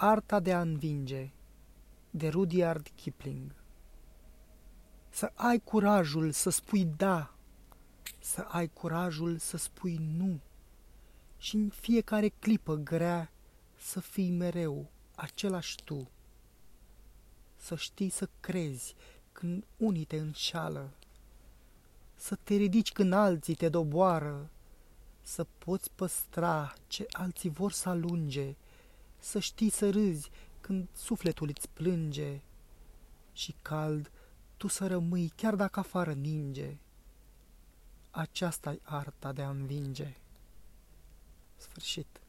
Arta de a învinge de Rudyard Kipling. Să ai curajul să spui da, să ai curajul să spui nu. Și în fiecare clipă grea să fii mereu același tu. Să știi să crezi când unii te înșală, să te ridici când alții te doboară, să poți păstra ce alții vor să alunge, să știi să râzi când sufletul îți plânge și cald tu să rămâi chiar dacă afară ninge. Aceasta-i arta de a învinge. Sfârșit.